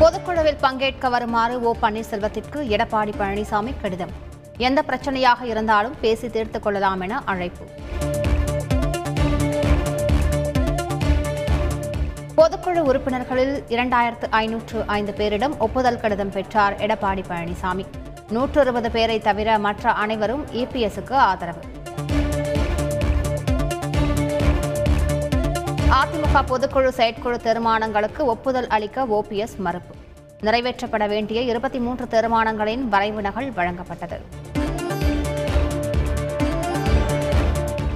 பொதுக்குழுவில் பங்கேற்க வருமாறு ஓ பன்னீர்செல்வத்திற்கு எடப்பாடி பழனிசாமி கடிதம். எந்த பிரச்சனையாக இருந்தாலும் பேசி தீர்த்துக் கொள்ளலாம் என அழைப்பு. பொதுக்குழு உறுப்பினர்களில் இரண்டாயிரத்து ஐநூற்று ஐந்து பேரிடம் ஒப்புதல் கடிதம் பெற்றார் எடப்பாடி பழனிசாமி. நூற்று அறுபது பேரை தவிர மற்ற அனைவரும் இபிஎஸ்க்கு ஆதரவு. அதிமுக பொதுக்குழு செயற்குழு தீர்மானங்களுக்கு ஒப்புதல் அளிக்க ஓபிஎஸ் மறுப்பு. நிறைவேற்றப்பட வேண்டிய இருபத்தி மூன்று தீர்மானங்களின் வரைவு நகல் வழங்கப்பட்டது.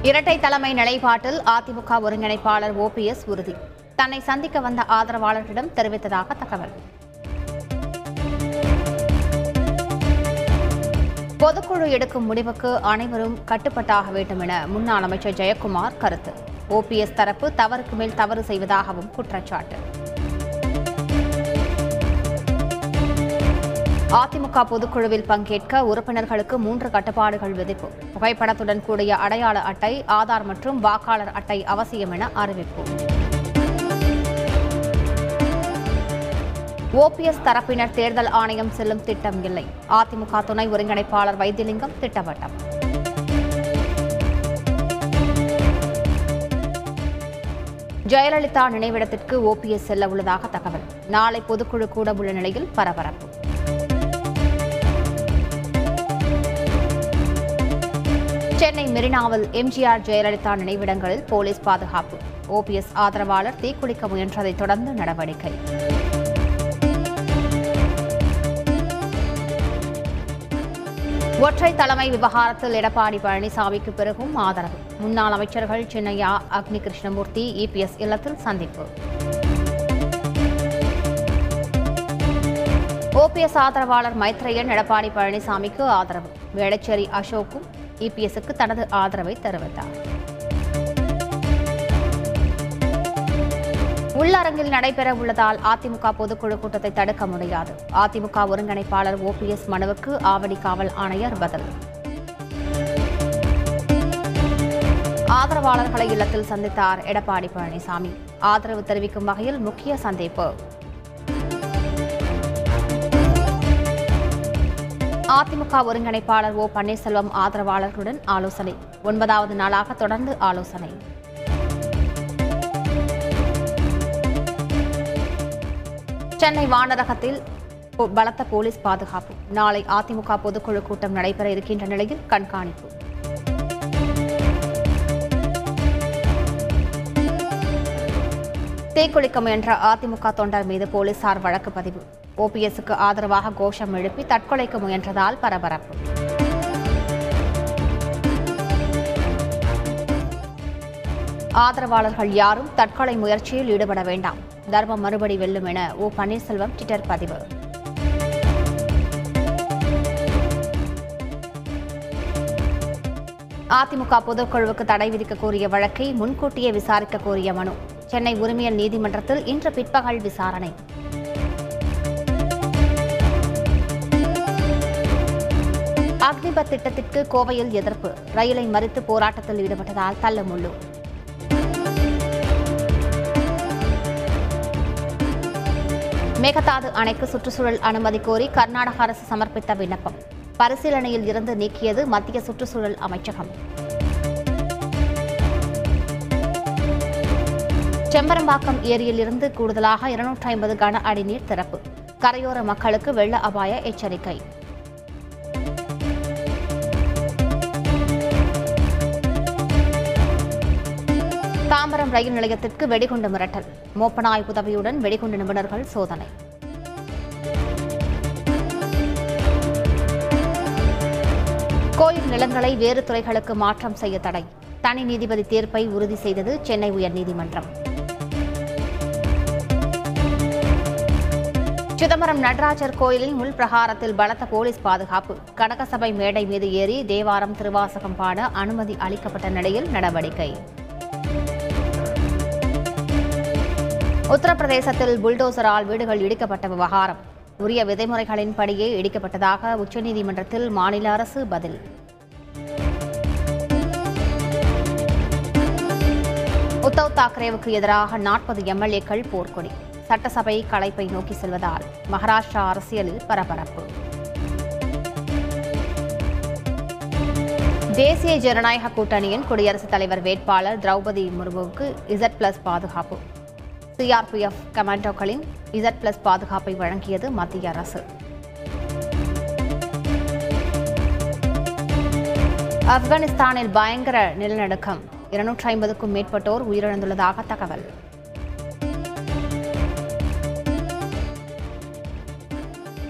இரட்டை தலைமை நிலைப்பாட்டில் அதிமுக ஒருங்கிணைப்பாளர் ஓபிஎஸ் உறுதி. தன்னை சந்திக்க வந்த ஆதரவாளர்களிடம் தெரிவித்ததாக தகவல். பொதுக்குழு எடுக்கும் முடிவுக்கு அனைவரும் கட்டுப்பட்டாக வேண்டும் என முன்னாள் அமைச்சர் ஜெயக்குமார் கருத்து. ஓபிஎஸ் தரப்பு தவறுக்கு மேல் தவறு செய்வதாகவும் குற்றச்சாட்டு. அதிமுக பொதுக்குழுவில் பங்கேற்க உறுப்பினர்களுக்கு மூன்று கட்டுப்பாடுகள் விதிப்பு. புகைப்படத்துடன் கூடிய அடையாள அட்டை ஆதார் மற்றும் வாக்காளர் அட்டை அவசியம் என அறிவிப்பு. ஓபிஎஸ் தரப்பினர் தேர்தல் ஆணையம் செல்லும் திட்டம் இல்லை. அதிமுக துணை ஒருங்கிணைப்பாளர் வைத்திலிங்கம் திட்டவட்டம். ஜெயலலிதா நினைவிடத்திற்கு ஓபிஎஸ் செல்ல உள்ளதாக தகவல். நாளை பொதுக்குழு கூட உள்ள நிலையில் பரபரப்பு. சென்னை மெரினாவில் எம்ஜிஆர் ஜெயலலிதா நினைவிடங்களில் போலீஸ் பாதுகாப்பு. ஓபிஎஸ் ஆதரவாளர் தீக்குளிக்க முயன்றதைத் தொடர்ந்து நடவடிக்கை. ஒற்றை தலைமை விவகாரத்தில் எடப்பாடி பழனிசாமிக்கு பிறகும் ஆதரவு. முன்னாள் அமைச்சர்கள் சின்னையா அக்னி கிருஷ்ணமூர்த்தி இபிஎஸ் இல்லத்தில் சந்திப்பு. ஓபிஎஸ் ஆதரவாளர் மைத்ரேயன் எடப்பாடி பழனிசாமிக்கு ஆதரவு. வேளச்சேரி அசோக்கும் இபிஎஸ்க்கு தனது ஆதரவை தெரிவித்தார். உள்ளரங்கில் நடைபெற உள்ளதால் அதிமுக பொதுக்குழு கூட்டத்தை தடுக்க முடியாது. அதிமுக ஒருங்கிணைப்பாளர் ஓபிஎஸ் மனுவுக்கு ஆவடி காவல் ஆணையர் பதில். ஆதரவாளர்களை இல்லத்தில் சந்தித்தார் எடப்பாடி பழனிசாமி. ஆதரவு தெரிவிக்கும் வகையில் முக்கிய சந்திப்பு. அதிமுக ஒருங்கிணைப்பாளர் ஓ பன்னீர்செல்வம் ஆதரவாளர்களுடன் ஆலோசனை. ஒன்பதாவது நாளாக தொடர்ந்து ஆலோசனை. சென்னை வானரகத்தில் பலத்த போலீஸ் பாதுகாப்பு. நாளை அதிமுக பொதுக்குழு கூட்டம் நடைபெற இருக்கின்ற நிலையில் கண்காணிப்பு. தீக்குளிக்க முயன்ற அதிமுக தொண்டர் மீது போலீசார் வழக்கு பதிவு. ஓபிஎஸ்க்கு ஆதரவாக கோஷம் எழுப்பி தற்கொலைக்கு முயன்றதால் பரபரப்பு. ஆதரவாளர்கள் யாரும் தற்கொலை முயற்சியில் ஈடுபட வேண்டாம். தர்மம் மறுபடி வெல்லும் என ஓ பன்னீர்செல்வம் ட்விட்டர் பதிவு. அதிமுக பொதுக்குழுவுக்கு தடை விதிக்க கோரிய வழக்கை முன்கூட்டியே விசாரிக்க கோரிய மனு. சென்னை உரிமையல் நீதிமன்றத்தில் இன்று பிற்பகல் விசாரணை. அக்னிபத் திட்டத்திற்கு கோவையில் எதிர்ப்பு. ரயிலை மறித்து போராட்டத்தில் ஈடுபட்டதால் தள்ள முள்ளு. மேகதாது அணைக்கு சுற்றுச்சூழல் அனுமதி கோரி கர்நாடக அரசு சமர்ப்பித்த விண்ணப்பம். பரிசீலனையில் இருந்து நீக்கியது மத்திய சுற்றுச்சூழல் அமைச்சகம். செம்பரம்பாக்கம் ஏரியிலிருந்து கூடுதலாக இருநூற்றி ஐம்பது கன அடி நீர் திறப்பு. கரையோர மக்களுக்கு வெள்ள அபாய எச்சரிக்கை. தாம்பரம் ரயில் நிலையத்திற்கு வெடிகுண்டு மிரட்டல். மோப்பனாய் உதவியுடன் வெடிகுண்டு நிபுணர்கள் சோதனை. கோயில் நிலங்களை வேறு துறைகளுக்கு மாற்றம் செய்ய தடை. தனி நீதிபதி தீர்ப்பை உறுதி செய்தது சென்னை உயர்நீதிமன்றம். சிதம்பரம் நடராஜர் கோயிலின் உள் பிரகாரத்தில் பலத்த போலீஸ் பாதுகாப்பு. கனகசபை மேடை மீது ஏறி தேவாரம் திருவாசகம் பாட அனுமதி அளிக்கப்பட்ட நிலையில் நடவடிக்கை. உத்தரப்பிரதேசத்தில் புல்டோசரால் வீடுகள் இடிக்கப்பட்ட விவகாரம். உரிய விதிமுறைகளின்படியே இடிக்கப்பட்டதாக உச்சநீதிமன்றத்தில் மாநில அரசு பதில். உத்தவ் தாக்கரேவுக்கு எதிராக நாற்பது எம்எல்ஏக்கள் போர்க்கொடி. சட்டசபை கலைப்பை நோக்கி செல்வதால் மகாராஷ்டிரா அரசியலில் பரபரப்பு. தேசிய ஜனநாயக கூட்டணியின் குடியரசுத் தலைவர் வேட்பாளர் திரௌபதி முர்முவுக்கு இசட் பிளஸ் பாதுகாப்பு. சிஆர்பிஎஃப் கமாண்டோக்களின் இசட் பிளஸ் பாதுகாப்பை வழங்கியது மத்திய அரசு. ஆப்கானிஸ்தானில் பயங்கர நிலநடுக்கம். இருநூற்றி ஐம்பதுக்கும் மேற்பட்டோர் உயிரிழந்துள்ளதாக தகவல்.